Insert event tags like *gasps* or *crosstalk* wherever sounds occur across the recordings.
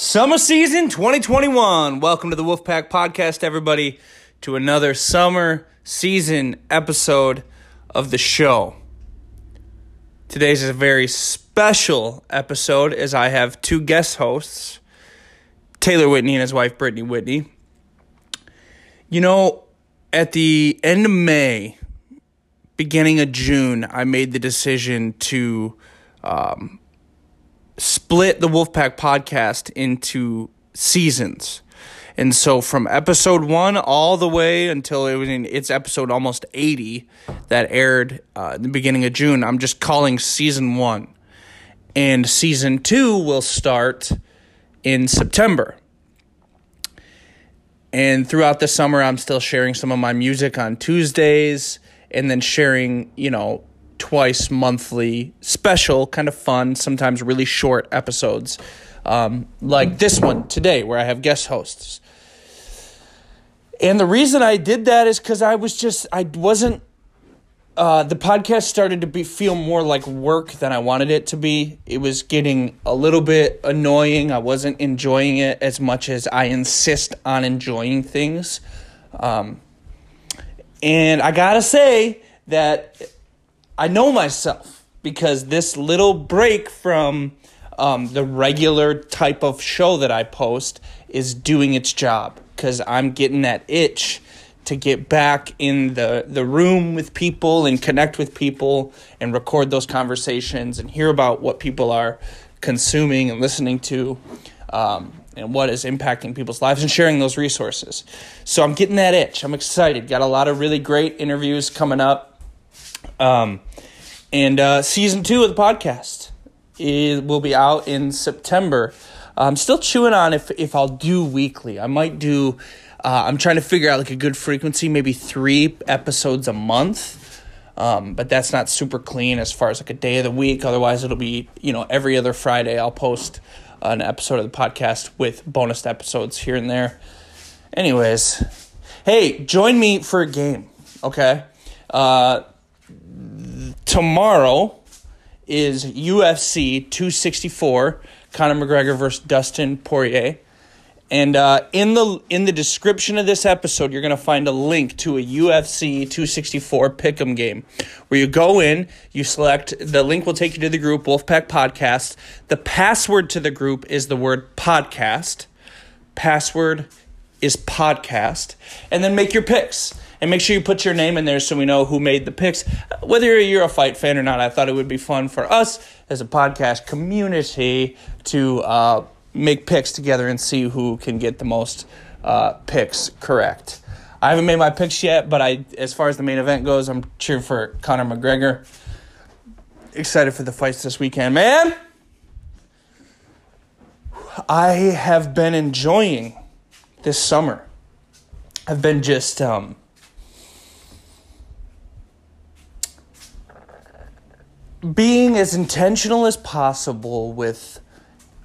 Summer season 2021. Welcome to the Wolfpack Podcast, everybody, to another summer season episode of the show. Today's a very special episode as I have two guest hosts, Taylor Whitney and his wife, Brittany Whitney. You know, at the end of May, beginning of June, I made the decision to um, split the Wolfpack podcast into seasons. And so from episode one all the way until it was in its episode almost 80 that aired uh, in the beginning of June, I'm just calling season one. And season two will start in September. And throughout the summer, I'm still sharing some of my music on Tuesdays and then sharing, you know, twice monthly special, kind of fun, sometimes really short episodes, um, like this one today, where I have guest hosts. And the reason I did that is because I was just, I wasn't, uh, the podcast started to be feel more like work than I wanted it to be. It was getting a little bit annoying. I wasn't enjoying it as much as I insist on enjoying things. Um, and I gotta say that I know myself because this little break from um, the regular type of show that I post is doing its job because I'm getting that itch to get back in the, the room with people and connect with people and record those conversations and hear about what people are consuming and listening to um, and what is impacting people's lives and sharing those resources. So I'm getting that itch. I'm excited. Got a lot of really great interviews coming up. Um, and uh, season two of the podcast it will be out in September. I'm still chewing on if if I'll do weekly. I might do. Uh, I'm trying to figure out like a good frequency, maybe three episodes a month. Um, but that's not super clean as far as like a day of the week. Otherwise, it'll be you know every other Friday. I'll post an episode of the podcast with bonus episodes here and there. Anyways, hey, join me for a game, okay? Uh, tomorrow is UFC 264, Conor McGregor versus Dustin Poirier. And uh, in the in the description of this episode, you're gonna find a link to a UFC 264 Pick'em game, where you go in, you select the link will take you to the group Wolfpack Podcast. The password to the group is the word podcast. Password is podcast, and then make your picks and make sure you put your name in there so we know who made the picks. Whether you're a fight fan or not, I thought it would be fun for us as a podcast community to uh, make picks together and see who can get the most uh, picks correct. I haven't made my picks yet, but I, as far as the main event goes, I'm cheering for Conor McGregor. Excited for the fights this weekend, man. I have been enjoying this summer. I've been just um, being as intentional as possible with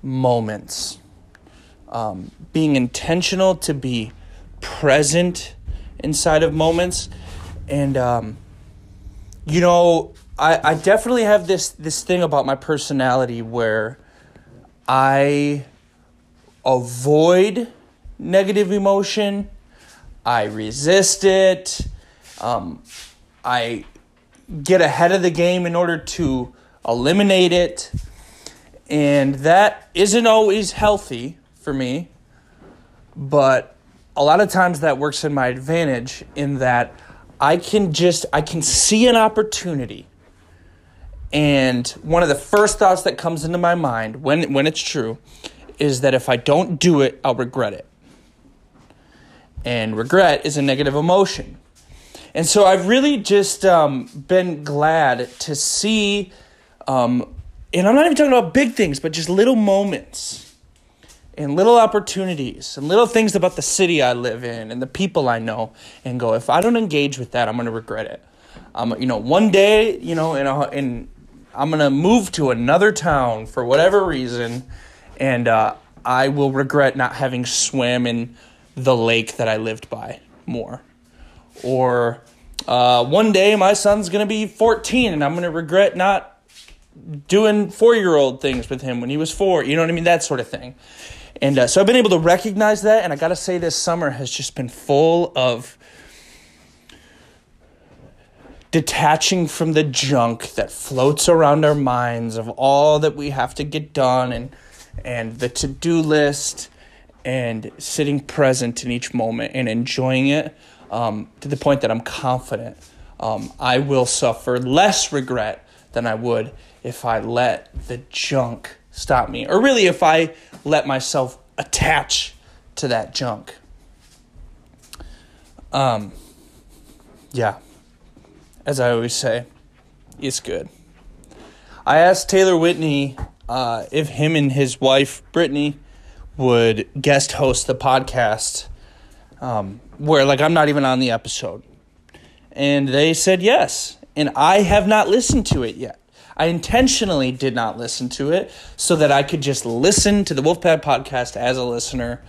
moments. Um, being intentional to be present inside of moments. And, um, you know, I, I definitely have this, this thing about my personality where I avoid negative emotion, I resist it, um, I get ahead of the game in order to eliminate it. And that isn't always healthy for me, but a lot of times that works in my advantage in that I can just I can see an opportunity. And one of the first thoughts that comes into my mind when when it's true is that if I don't do it, I'll regret it. And regret is a negative emotion. And so I've really just um, been glad to see, um, and I'm not even talking about big things, but just little moments and little opportunities and little things about the city I live in and the people I know, and go, if I don't engage with that, I'm going to regret it. Um, you know, one day, you know, in, a, in I'm going to move to another town for whatever reason, and uh, I will regret not having swam in the lake that I lived by more or uh, one day my son's going to be 14 and I'm going to regret not doing four year old things with him when he was four. You know what I mean? That sort of thing. And uh, so I've been able to recognize that, and I gotta say, this summer has just been full of detaching from the junk that floats around our minds of all that we have to get done and and the to-do list and sitting present in each moment and enjoying it um, to the point that I'm confident um, I will suffer less regret than I would if I let the junk stop me, or really if I let myself attach to that junk. Um, yeah, as I always say, it's good. I asked Taylor Whitney uh, if him and his wife Brittany would guest host the podcast, um, where like I'm not even on the episode, and they said yes, and I have not listened to it yet. I intentionally did not listen to it so that I could just listen to the Wolfpack podcast as a listener.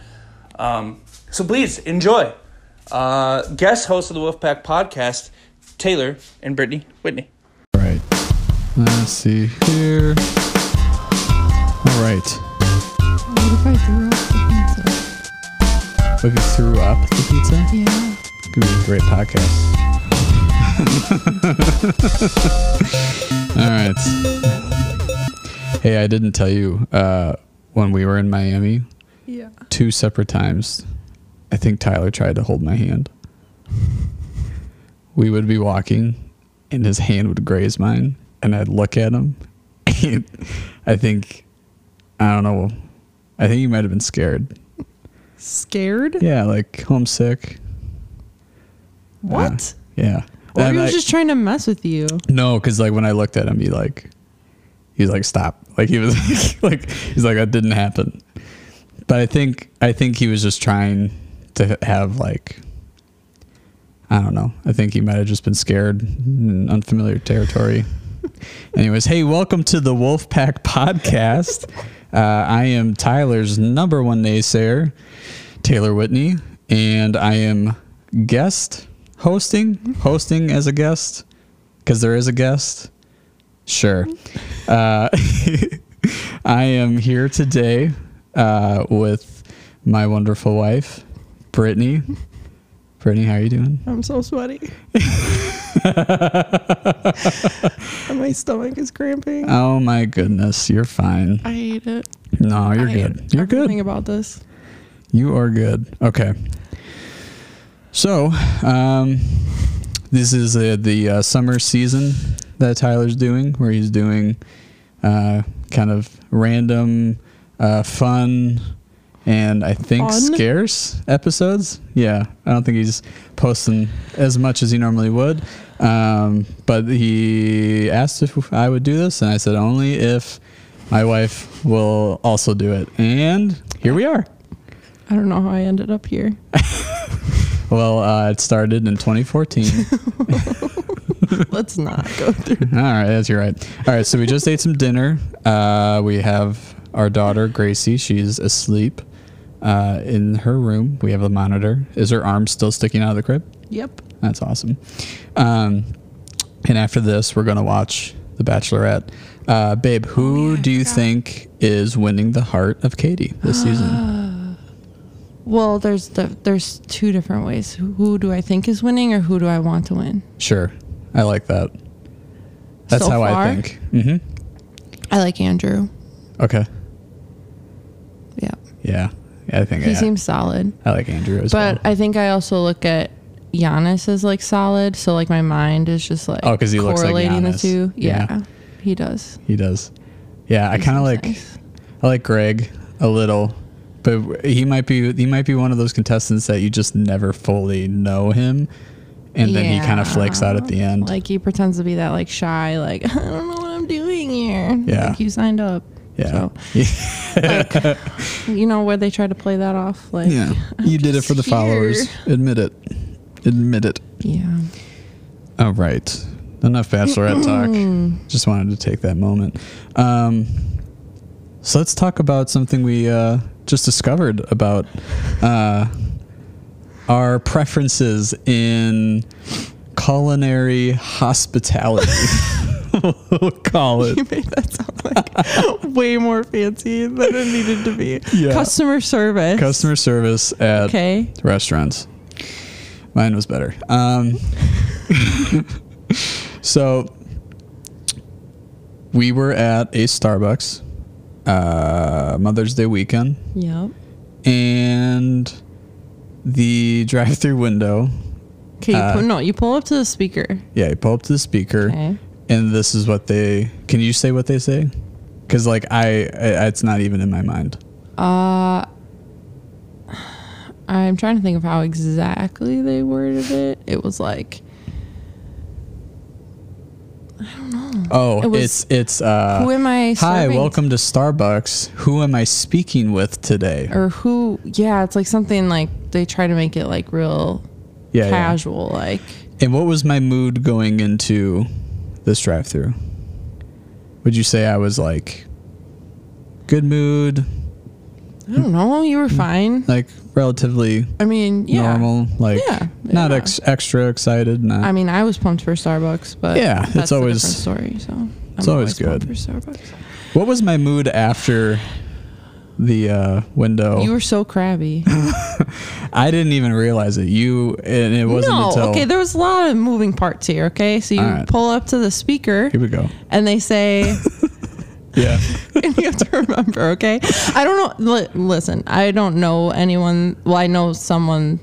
Um, so please enjoy. Uh, guest host of the Wolfpack podcast, Taylor and Brittany Whitney. All right. Let's see here. All right. What if I threw up If you threw up the pizza, Yeah. could be a great podcast. *laughs* All right. Hey, I didn't tell you uh, when we were in Miami, Yeah. two separate times. I think Tyler tried to hold my hand. We would be walking, and his hand would graze mine, and I'd look at him. And *laughs* I think, I don't know. I think he might have been scared. Scared? Yeah, like homesick. What? Yeah. Or And he was I- just trying to mess with you. no, because like when I looked at him, he like, he was like, stop. Like he was *laughs* like, he's like, that didn't happen. But I think, I think he was just trying to have like, I don't know. I think he might have just been scared in unfamiliar territory. *laughs* Anyways, hey, welcome to the Wolfpack *laughs* podcast. Uh, I am Tyler's number one naysayer, Taylor Whitney, and I am guest hosting, hosting as a guest, because there is a guest. Sure. Uh, *laughs* I am here today uh, with my wonderful wife, Brittany. Brittany, how are you doing? I'm so sweaty. *laughs* *laughs* My stomach is cramping. Oh my goodness, you're fine. I hate it. No, you're I good. You're everything good. about this. You are good. Okay. So, um, this is uh, the uh, summer season that Tyler's doing, where he's doing uh, kind of random, uh, fun, and I think Fun? scarce episodes. Yeah, I don't think he's posting as much as he normally would. Um, but he asked if I would do this, and I said only if my wife will also do it. And here we are. I don't know how I ended up here. *laughs* Well, uh, it started in 2014. *laughs* Let's not go through. *laughs* All right, that's your right. All right, so we just ate some dinner. Uh, we have our daughter Gracie. She's asleep uh, in her room. We have a monitor. Is her arm still sticking out of the crib? Yep. That's awesome. Um, and after this, we're gonna watch The Bachelorette. Uh, babe, who Oh, yeah, do you think is winning the heart of Katie this season? *gasps* Well, there's the, there's two different ways. Who, do I think is winning, or who do I want to win? Sure, I like that. That's So how I far? think. hmm I like Andrew. Okay. Yeah, yeah I think he yeah. seems solid. I like Andrew as But well. I think I also look at Giannis as like solid. So like my mind is just like Oh, 'cause he looks like correlating the Giannis. two. Yeah. Yeah, he does. He does. Yeah, I kind of like nice. I like Greg a little, but he might be he might be one of those contestants that you just never fully know him, and then he kind of flakes out at the end. Like he pretends to be that like shy, like *laughs* I don't know what I'm doing here. Yeah. like you signed up. Yeah, So, *laughs* like, you know where they try to play that off, like yeah. I'm You did it for the followers. Admit it. Admit it. Yeah. All right. Enough bachelorette *clears throat* talk. Just wanted to take that moment. Um, so let's talk about something we uh, just discovered about uh, our preferences in culinary hospitality. *laughs* *laughs* call You made that sound like *laughs* way more fancy than it needed to be. Yeah. Customer service. Customer service at Okay. restaurants. Mine was better. Um, *laughs* so we were at a Starbucks uh, Mother's Day weekend, Yep. and the drive-through window. Okay. You Uh, pull, no, you pull up to the speaker. Yeah, you pull up to the speaker, Okay. And this is what they. Can you say what they say? Because like I, I, it's not even in my mind. Uh, I'm trying to think of how exactly they worded it. It was like, I don't know. Oh, It was, it's it's. Uh, who am I Hi, welcome to Starbucks. Who am I speaking with today? or who? Yeah, it's like something like they try to make it like real Yeah, yeah. casual. Like, And what was my mood going into this drive-through? Would you say I was like good mood, I don't know. You were fine. like relatively I mean, yeah. normal, like Yeah, not yeah. ex- extra excited, not I mean, I was pumped for Starbucks, but Yeah, it's that's a always- different story. So I'm it's always pumped good. for Starbucks. What was my mood after the uh, window? You were so crabby. *laughs* I didn't even realize it. You and it wasn't no, until okay. There was a lot of moving parts here. Okay, so you right. pull up to the speaker here we go. and they say. *laughs* *laughs* Yeah, and you have to remember, okay? I don't know. Li- listen, I don't know anyone. Well, I know someone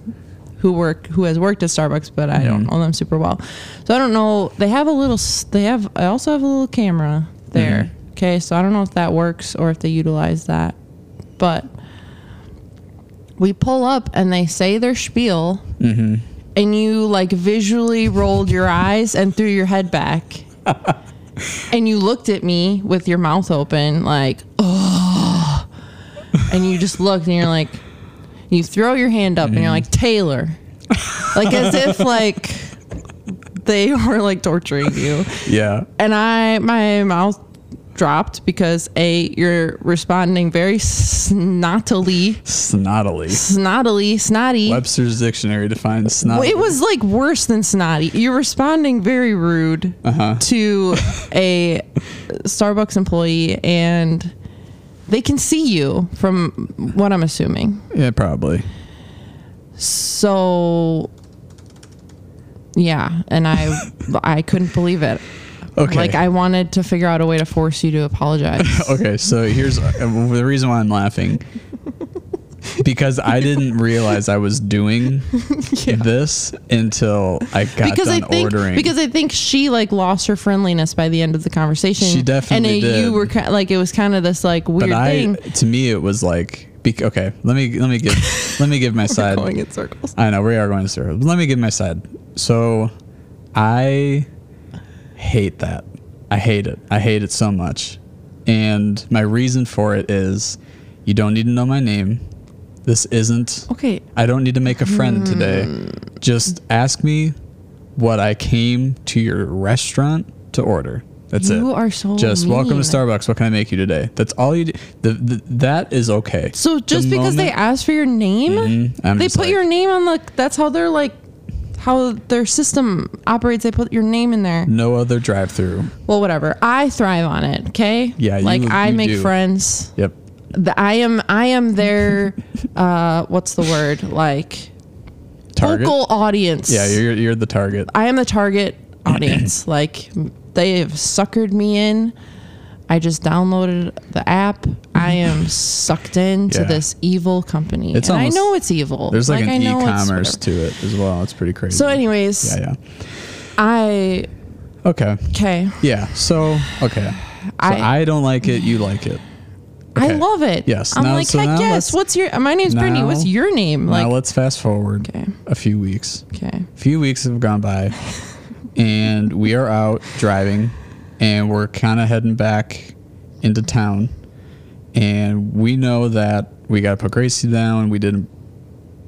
who work who has worked at Starbucks, but I don't know them super well. So I don't know. They have a little. s- They have. I also have a little camera there. Okay, so I don't know if that works or if they utilize that, but we pull up and they say their spiel, mm-hmm. and you like visually rolled your eyes and threw your head back. *laughs* And you looked at me with your mouth open, like, oh, and you just looked and you're like, you throw your hand up and you're mm-hmm. like, Taylor, like as if like they were like torturing you. yeah. And I, my mouth dropped because A, you're responding very snottily, Snottily. snottily, snotty. Webster's dictionary defines snotty. it was like worse than snotty. You're responding very rude Uh-huh. to a Starbucks employee, and they can see you from what I'm assuming. yeah, probably. So, yeah, and I I couldn't believe it. Okay. Like I wanted to figure out a way to force you to apologize. *laughs* okay, so here's uh, the reason why I'm laughing. Because I didn't realize I was doing *laughs* this until I got because done I think ordering. because I think she like lost her friendliness by the end of the conversation. She definitely and did. you were kind like it was kind of this like weird I, thing. to me, it was like, bec- okay, let me let me give *laughs* let me give my side. going in circles. I know we are going to circles. But let me give my side. So, I hate that. I hate it. I hate it so much. And my reason for it is, you don't need to know my name. This isn't Okay, I don't need to make a friend today. Just ask me what I came to your restaurant to order. That's it. You are so Just welcome to Starbucks. What can I make you today? That's all you do. The, the, that is okay. so just The because they moment- asked for your name, Mhm. They put like- your name on the. That's how they're like, how their system operates. They put your name in there. no other drive through. Well, whatever. I thrive on it. Okay. Yeah, you- like I you make do. friends. Yep. The, I am. I am their. *laughs* uh, what's the word? Like Target. audience. Yeah, you're, you're the target. I am the target audience. *clears throat* like they have suckered me in. I just downloaded the app. I mm-hmm. am sucked into Yeah. this evil company. It's and almost- I know it's evil. There's like, I an e-commerce to it as well. It's pretty crazy. So, anyways, yeah, yeah. I. Okay. okay. Yeah. So okay. So I- I, don't like it. You like it. I love it. Yes. I'm Now- like, so heck now yes. What's your? My name's Brittany. What's your name? Like, now let's fast forward okay, a few weeks. okay. A few weeks have gone by, *laughs* and we are out driving, and we're kind of heading back into town, and we know that we got to put Gracie down. We didn't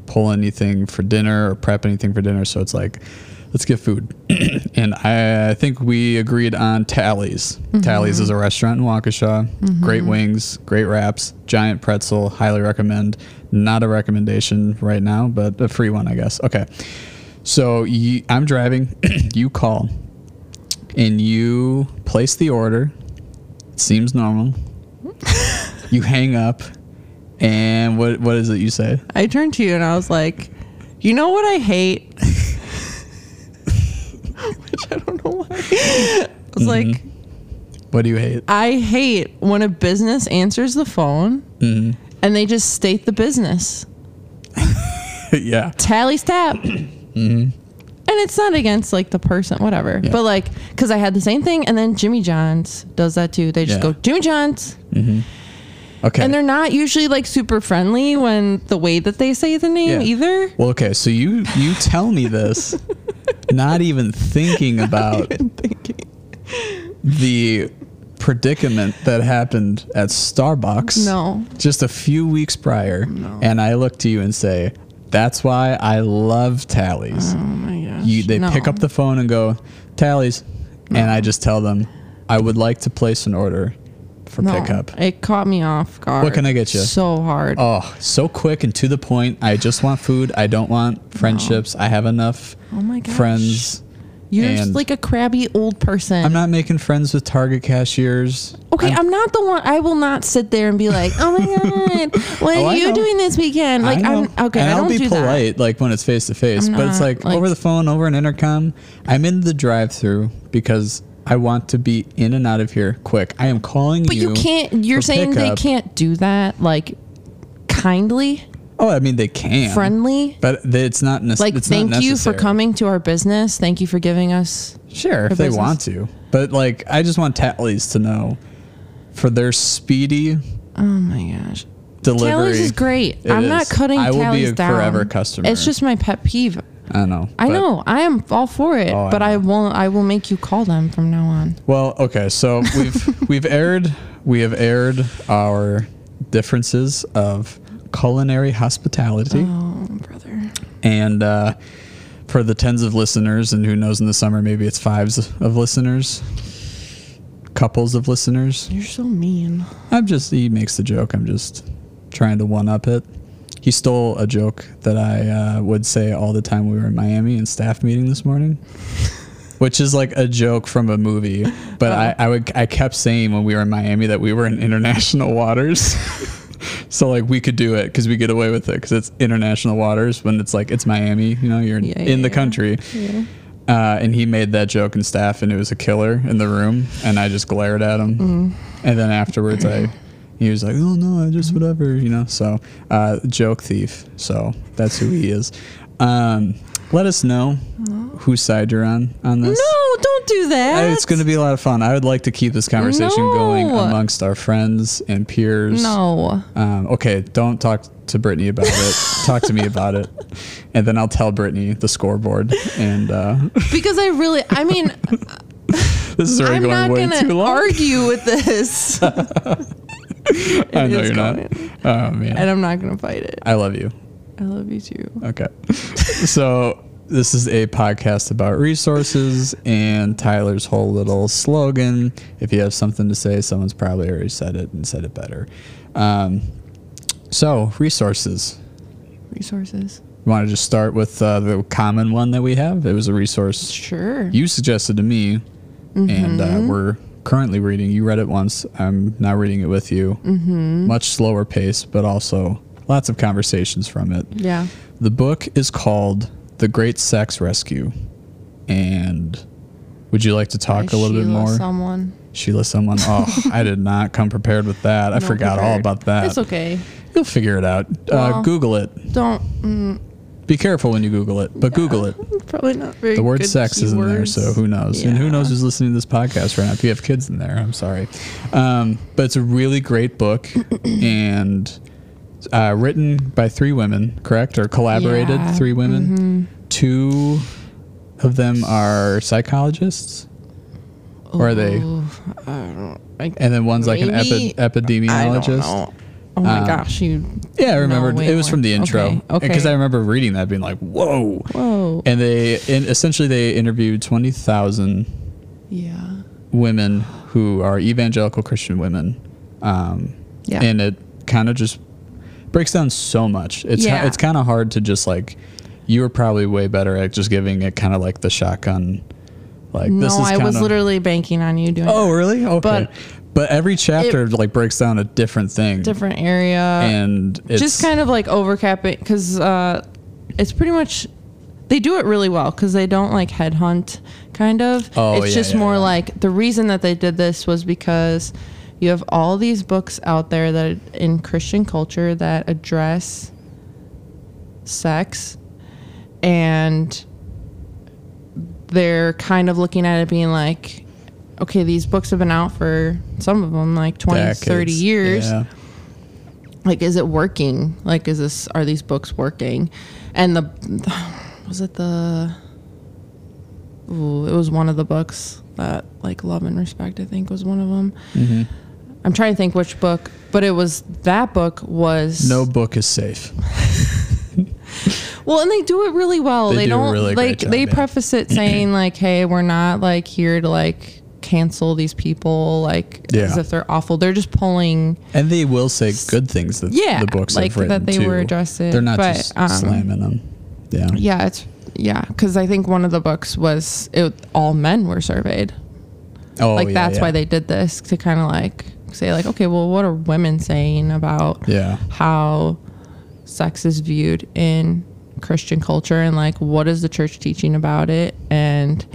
pull anything for dinner or prep anything for dinner, so it's like, let's get food. *clears throat* and I, I think we agreed on Tallies. Mm-hmm. Tallies is a restaurant in Waukesha. Mm-hmm. Great wings, great wraps, giant pretzel. Highly recommend. Not a recommendation right now, but a free one, I guess. Okay. So you, I'm driving. *clears throat* you call, and you place the order, It seems normal. you hang up, and what what is it you say? I turned to you and I was like, you know what I hate? *laughs* Which I don't know why. I was like, What do you hate? I hate when a business answers the phone Mm-hmm. and they just state the business. *laughs* yeah. Tally stab. And it's not against like the person, whatever. Mm-hmm. Yeah. But like, because I had the same thing, and then Jimmy John's does that too. They just Yeah. go Jimmy John's, Okay. and they're not usually like super friendly when the way that they say the name Yeah. either. well, okay. So you you tell me this, *laughs* not even thinking about the predicament that happened at Starbucks. No. Just a few weeks prior, no. and I look to you and say, "That's why I love tallies." Oh my gosh. you they No. pick up the phone and go tallies and i just tell them i would like to place an order for No, pickup It caught me off guard. What can I get you? So hard. oh so quick and to the point i just want food i don't want friendships i have enough Oh my gosh. friends You're just like a crabby old person. i'm not making friends with target cashiers Okay, I'm, not the one. I will not sit there and be like, "Oh my *laughs* god, what Oh, are I you know. doing this weekend?" Like. I'm okay. and I don't be do that. polite like when it's face to face but it's like, like- over the phone over an intercom i'm in the drive-through because i want to be in and out of here quick i am calling But you you can't. You're saying they can't do that, like, kindly, oh i mean they can friendly. But it's not nec- Like, it's not thank you for coming to our business. Thank you for giving us. Sure, if they want to. But like, I just want Tallies to know for their speedy Oh my gosh, delivery. Tallies is great. It I'm not is. cutting I will be Tallies a down. forever customer. It's just my pet peeve. I know. I know. I am all for it, Oh, but I, know. won't. I will make you call them from now on. Well, okay, so we've *laughs* we've aired we have aired our differences of culinary hospitality, Oh, brother. and uh, for the tens of listeners, and who knows in the summer maybe it's fives of listeners, couples of listeners. You're so mean. I'm just he makes the joke. I'm just trying to one up it. He stole a joke that I uh, would say all the time we were in Miami in staff meeting this morning, *laughs* which is like a joke from a movie. But I, I would I kept saying when we were in Miami that we were in international waters. *laughs* *laughs* so like we could do it because we get away with it because it's international waters when it's like it's Miami. You know, you're Yeah, in yeah, the country. Yeah. Uh, and he made that joke in staff, and it was a killer in the room. And I just glared at him. Mm-hmm. And then afterwards, I he was like, "Oh no, I just whatever," you know. So, uh, joke thief. So that's who he is. Um, let us know whose side you're on on this. No, don't do that. It's going to be a lot of fun. I would like to keep this conversation going amongst our friends and peers. No. Um, okay, don't talk to Brittany about it. *laughs* talk to me about it, and then I'll tell Brittany the scoreboard. And uh, *laughs* Because I really, I mean, *laughs* this is already I'm going not way going too to long. argue with this. I know you're not. Oh man, and I'm not going to fight it. I love you. I love you too. Okay. so this is a podcast about resources and Tyler's whole little slogan. If you have something to say, someone's probably already said it and said it better. Um, so resources. Resources. You want to just start with uh, the common one that we have? It was a resource Sure. you suggested to me, and uh, we're currently reading. You read it once. I'm now reading it with you. Mm-hmm. Much slower pace, but also lots of conversations from it. yeah. The book is called The Great Sex Rescue. And would you like to talk By a little bit Sheila more? Someone. Sheila, someone. *laughs* Oh, I did not come prepared with that. I No forgot all about that. It's okay. You'll figure it out. uh, Google it. Don't. Mm, Be careful when you Google it, but Google it. *laughs* probably not very. The word sex is in there, so who knows? And who knows who's listening to this podcast right now? If you have kids in there, I'm sorry. Um, but it's a really great book *clears throat* and uh, written by three women, correct? Or collaborated Yeah. three women. Two of them are psychologists, or are they? I don't. I, And then one's like an epi- epidemiologist. I don't know. Oh my Um, gosh, you. Yeah, I remember. It was more. from the intro. Okay. okay. Because I remember reading that, being like, "Whoa!" Whoa. And they, and essentially, they interviewed twenty thousand yeah. women who are evangelical Christian women. Um, Yeah. And it kind of just breaks down so much. It's Yeah. it's kind of hard to just like you were probably way better at just giving it kind of like the shotgun. Like no, this is No, I was literally banking on you doing. Oh that. really? Okay. But- but every chapter like breaks down a different thing, different area and it's just kind of like overcapping because uh, it's pretty much they do it really well because they don't like headhunt kind of Oh, it's yeah, just yeah, more yeah. like the reason that they did this was because you have all these books out there that in christian culture that address sex and they're kind of looking at it being like okay these books have been out for some of them like 20 30 years Yeah. like is it working like is this are these books working and the *sighs* was it the ooh, it was one of the books that like love and respect i think was one of them Mm-hmm. I'm trying to think which book but it was that book was No book is safe. *laughs* well and they do it really well They they, do don't really like job, they yeah. preface it saying *clears throat* like hey we're not like here to like cancel these people like as if they're awful they're just pulling And they will say good things that Yeah, the books like that they too. were addressing, They're not but, just um, slamming them. Yeah. Yeah, it's yeah, because I think one of the books was it, all men were surveyed. Oh, like yeah, that's yeah. why they did this to kind of like say like, okay, well, what are women saying about Yeah. how sex is viewed in Christian culture and like what is the church teaching about it and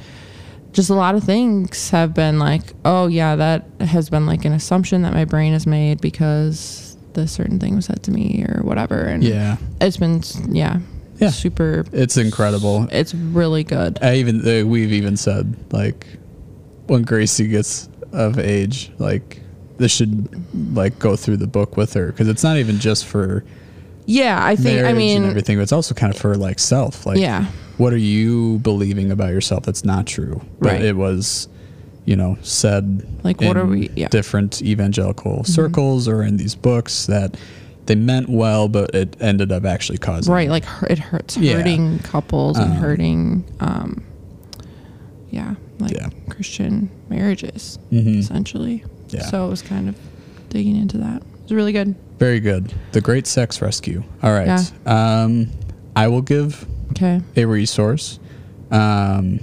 just a lot of things have been like, oh yeah, that has been like an assumption that my brain has made because this certain thing was said to me or whatever and Yeah. it's been yeah Yeah. super It's incredible. it's really good. I even uh, we've even said like when Gracie gets of age, like this should like go through the book with her because it's not even just for Yeah, I think. I mean, and everything. But it's also kind of for like self. Like, Yeah. what are you believing about yourself that's not true? But Right. it was, you know, said Like, what are we- yeah. Mm-hmm. different evangelical circles or in these books that they meant well, but it ended up actually causing right? Like it hurts Yeah. hurting couples and Um, hurting, um, yeah, like Yeah. Christian marriages Mhm. essentially. Yeah. So it was kind of digging into that. It was really good. Very good. The Great Sex Rescue. All right. Yeah. Um, I will give Okay. a resource. Um,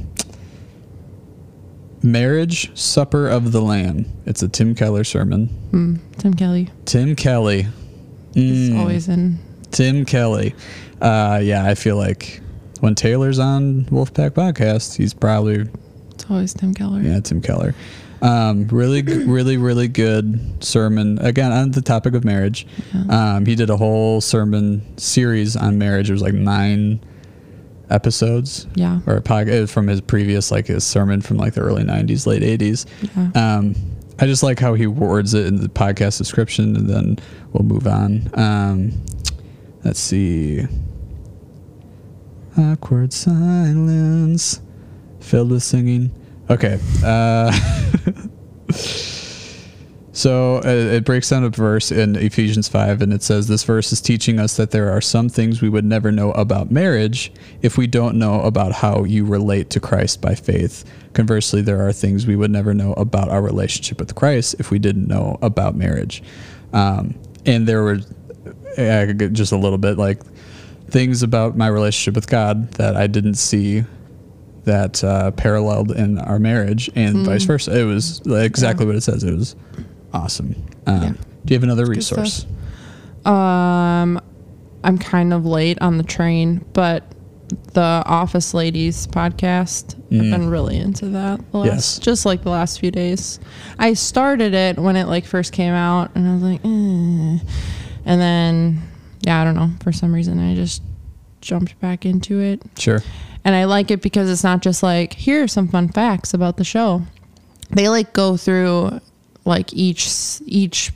Marriage Supper of the Lamb. It's a Tim Keller sermon. Mm, Tim Kelly Tim Kelly. is Mm, always in. Tim Kelly. Uh, yeah, I feel like when Taylor's on Wolfpack Podcast, he's probably It's always Tim Keller. yeah Tim Keller. Um, really, really, really good sermon. Again, on the topic of marriage, um, he did a whole sermon series on marriage. It was like nine episodes. Yeah. or a podcast from his previous like his sermon from like the early 90s late 80s Yeah. um i just like how he words it in the podcast description and then we'll move on um let's see awkward silence filled with singing okay uh *laughs* *laughs* So uh, it breaks down a verse in Ephesians 5, and it says, This verse is teaching us that there are some things we would never know about marriage if we don't know about how you relate to Christ by faith. Conversely, there are things we would never know about our relationship with Christ if we didn't know about marriage. Um, and there were uh, just a little bit like things about my relationship with God that I didn't see that uh, paralleled in our marriage and vice versa. It was exactly what it says. It was awesome. Um, Yeah. Do you have another stuff. resource? Um, I'm kind of late on the train, but the Office Ladies podcast. I've been really into that. The last, Mm. Yes. just like the last few days. I started it when it like first came out, and I was like, eh. and then yeah, I don't know. For some reason, I just jumped back into it, Sure. And I like it because it's not just like here are some fun facts about the show. They like go through like each each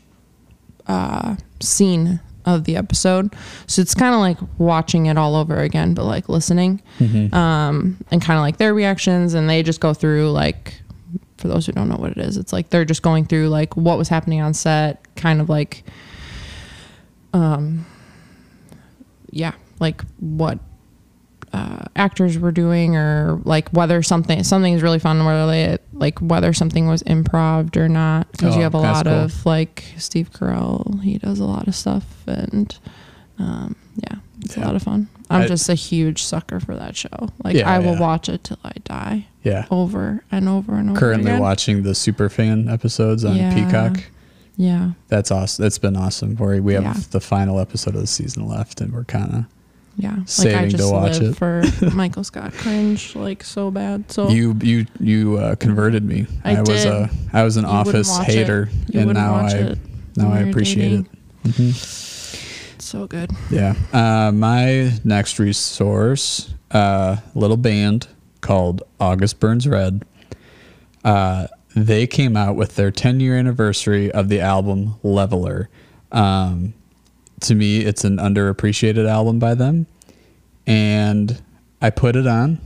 uh, scene of the episode. So it's kind of like watching it all over again, but like listening um, and kind of like their reactions. And they just go through like, for those who don't know what it is, it's like they're just going through like what was happening on set, kind of like, um, yeah, like what uh, actors were doing or like whether something something is really fun whether they like whether something was improv or not because Oh, you have a lot cool. of like Steve Carell he does a lot of stuff and um, yeah It's Yeah. a lot of fun. I'm I- just a huge sucker for that show. Like Yeah, I will yeah. watch it till I die, Yeah. over and over and over. Currently again. watching the Superfan episodes on. Peacock. Yeah, That's awesome. That's been awesome. Where we have the final episode of the season left, and we're kind of yeah. like I just watch live it. for *laughs* Michael Scott cringe like so bad. So you you you uh, converted me. I was did. a I was an You office hater, and now I it now I appreciate dating. it. hmm It's so good. Yeah. Uh, my next resource, uh, little band called August Burns Red. Uh, they came out with their 10 year anniversary of the album Leveler. Um, to me, it's an underappreciated album by them. And I put it on.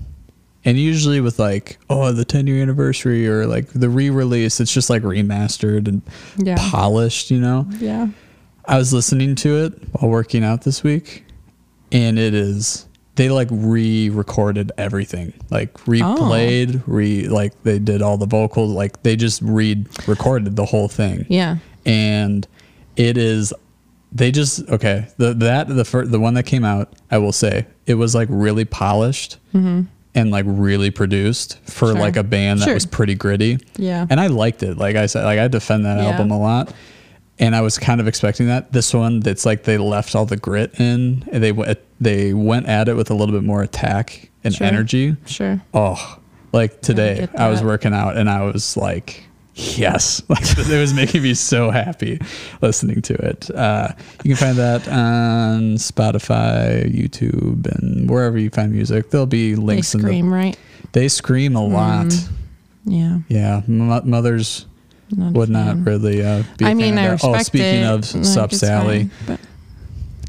And usually with like, oh, the 10 year anniversary or like the re release, it's just like remastered and Yeah. polished, you know? Yeah. I was listening to it while working out this week, and it is they like re-recorded everything, like replayed, oh. re like they did all the vocals, like they just re-recorded the whole thing, Yeah. and it is they just okay the that the fir- the one that came out, I will say it was like really polished. And like really produced for Mm-hmm. Sure. like a band that Sure. was pretty gritty. Yeah. And I liked it. Like I said, like I defend that Yeah. album a lot. And I was kind of expecting that. This one, that's like they left all the grit in. And they went they went at it with a little bit more attack and Sure. energy. Sure. Oh, like today, get I was working out and I was like, yes, like *laughs* it was making me so happy listening to it. Uh, you can find that on Spotify, YouTube, and wherever you find music. There'll be They links in the. scream, right? They scream a lot. Mm. Yeah. Yeah, mo- mothers Not would not really uh, be. I mean, I that. respect Oh, speaking it. of like, Sup Sally, fine,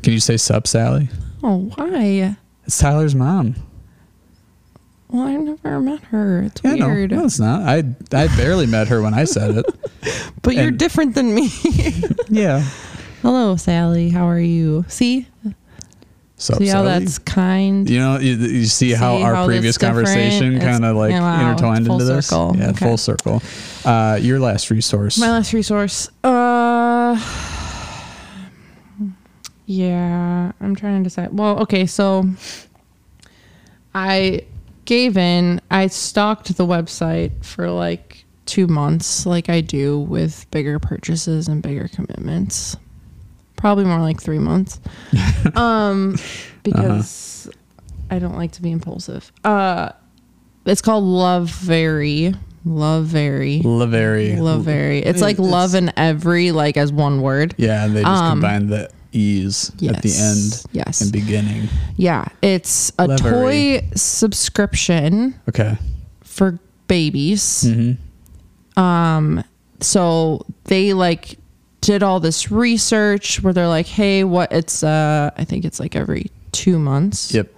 can you say Sub Sally? oh, why? It's Tyler's mom. Well, I've never met her. It's Yeah, weird. no, it's not. I I barely met her when I said it. *laughs* but you're different than me. *laughs* Yeah. Hello, Sally. How are you? See, Sup see how Sally? that's kind. You know, you, you see, how our how previous conversation kind of like wow, intertwined into this. circle. Yeah, Okay. full circle. Uh, your last resource. My last resource. Uh, *sighs* yeah, I'm trying to decide. Well, okay, so I gave in. I stalked the website for like two months, like I do with bigger purchases and bigger commitments. Probably more like three months. *laughs* um, because I don't like to be impulsive. Uh, it's called Lovevery. Love Very. Lavery. Love very. It's It- like love and every, like as one word. Yeah, and they just Um, combined the e's at the end Yes. and beginning. Yeah. It's a Lovery. toy subscription Okay. for babies. Mm-hmm. Um, so they like did all this research where they're like, hey, what it's uh I think it's like every two months. Yep.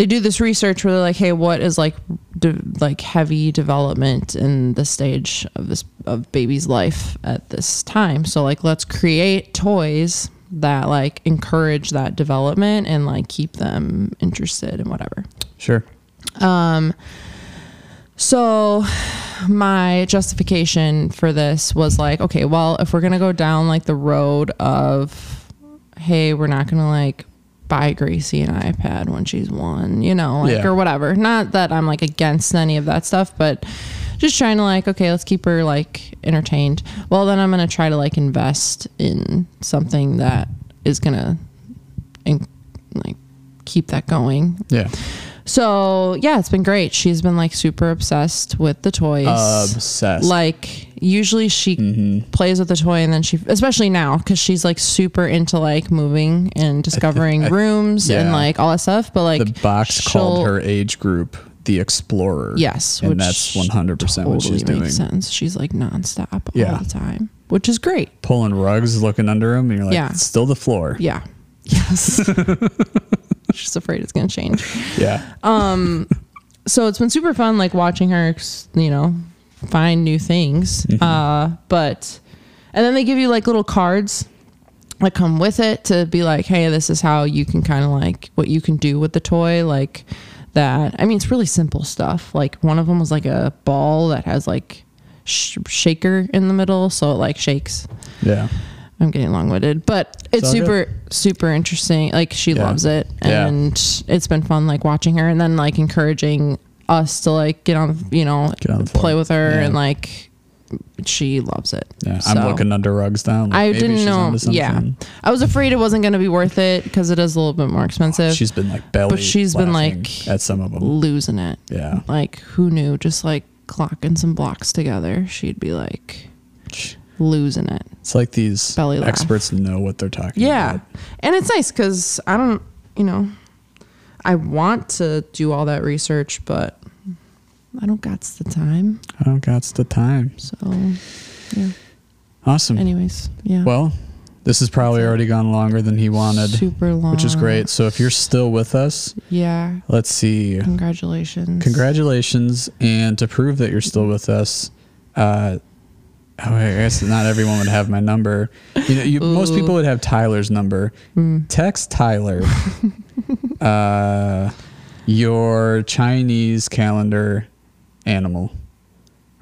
They do this research where they're like, hey, what is like de- like heavy development in the stage of this of baby's life at this time? So like, let's create toys that like encourage that development and like keep them interested in whatever. Sure. Um, so my justification for this was like, okay, well, if we're gonna go down like the road of, hey, we're not gonna like buy Gracie an iPad when she's one, you know, like Yeah. or whatever. Not that I'm like against any of that stuff, but just trying to like, okay, let's keep her like entertained. Well, then I'm gonna try to like invest in something that is gonna, in, like, keep that going Yeah. So yeah, it's been great. She's been like super obsessed with the toys. Obsessed. like usually she Mm-hmm. plays with the toy and then she, especially now, because she's like super into like moving and *laughs* discovering rooms and yeah. like all that stuff. But like the box called her age group the Explorer. Yes, and that's one hundred percent what she's doing. makes sense. She's like nonstop Yeah. all the time, which is great. Pulling rugs, looking under them, and you're like, Yeah. it's still the floor. Yeah. *laughs* Yes. *laughs* *laughs* she's afraid it's gonna change. Yeah. Um, so it's been super fun like watching her you know find new things uh but and then they give you like little cards that come with it to be like hey this is how you can kind of like what you can do with the toy like that i mean it's really simple stuff like one of them was like a ball that has like sh- shaker in the middle so it like shakes yeah. I'm getting long winded, but it's all super super interesting. Like she Yeah. loves it, Yeah. and it's been fun like watching her, and then like encouraging us to like get on, you know, on play with her, Yeah. and like she loves it. Yeah, I'm looking under rugs now. like, I didn't she's know. Yeah. I was afraid it wasn't going to be worth it because it is a little bit more expensive. She's been like belly. But she's been, like, at some of them. losing it. Yeah. Like who knew? Just like clocking some blocks together, she'd be like losing it. It's like these Belly laugh. experts know what they're talking Yeah. about. Yeah. And it's nice because I don't, you know, I want to do all that research, but I don't got the time. I don't got the time. So, yeah. Awesome. Anyways, yeah. Well, this has probably already gone longer than he wanted, super long. which is great. So if you're still with us, Yeah. let's see. Congratulations. Congratulations. And to prove that you're still with us, uh, *laughs* oh, I guess not everyone would have my number. You know, you, most people would have Tyler's number. Mm. Text Tyler *laughs* uh, your Chinese calendar animal.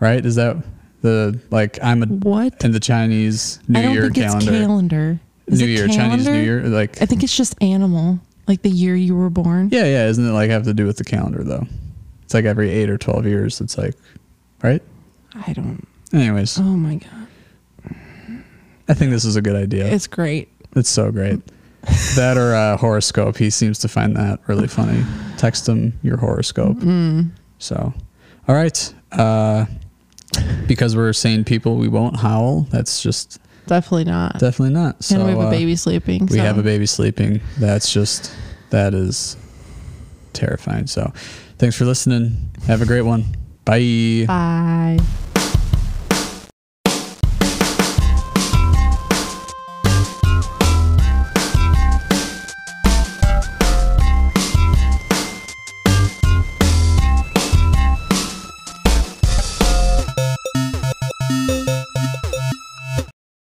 Right? Is that the like I'm a What? in the Chinese New I don't Year think calendar? it's calendar. Is New it Year, Chinese New? Year, like I think it's just animal, like the year you were born. yeah, yeah. Isn't it like have to do with the calendar though? It's like every eight or twelve years. It's like, right? I don't. Anyways, Oh my god, I think this is a good idea. It's, great. it's great. so great. that or uh, horoscope. He seems to find that really funny. Text him your horoscope. Mm. So, all right. Uh, because we're sane people, we won't howl. That's just Definitely not. definitely not. So and we have a uh, baby sleeping. we so. have a baby sleeping. That's just that is terrifying. So, thanks for listening. Have a great one. Bye. Bye.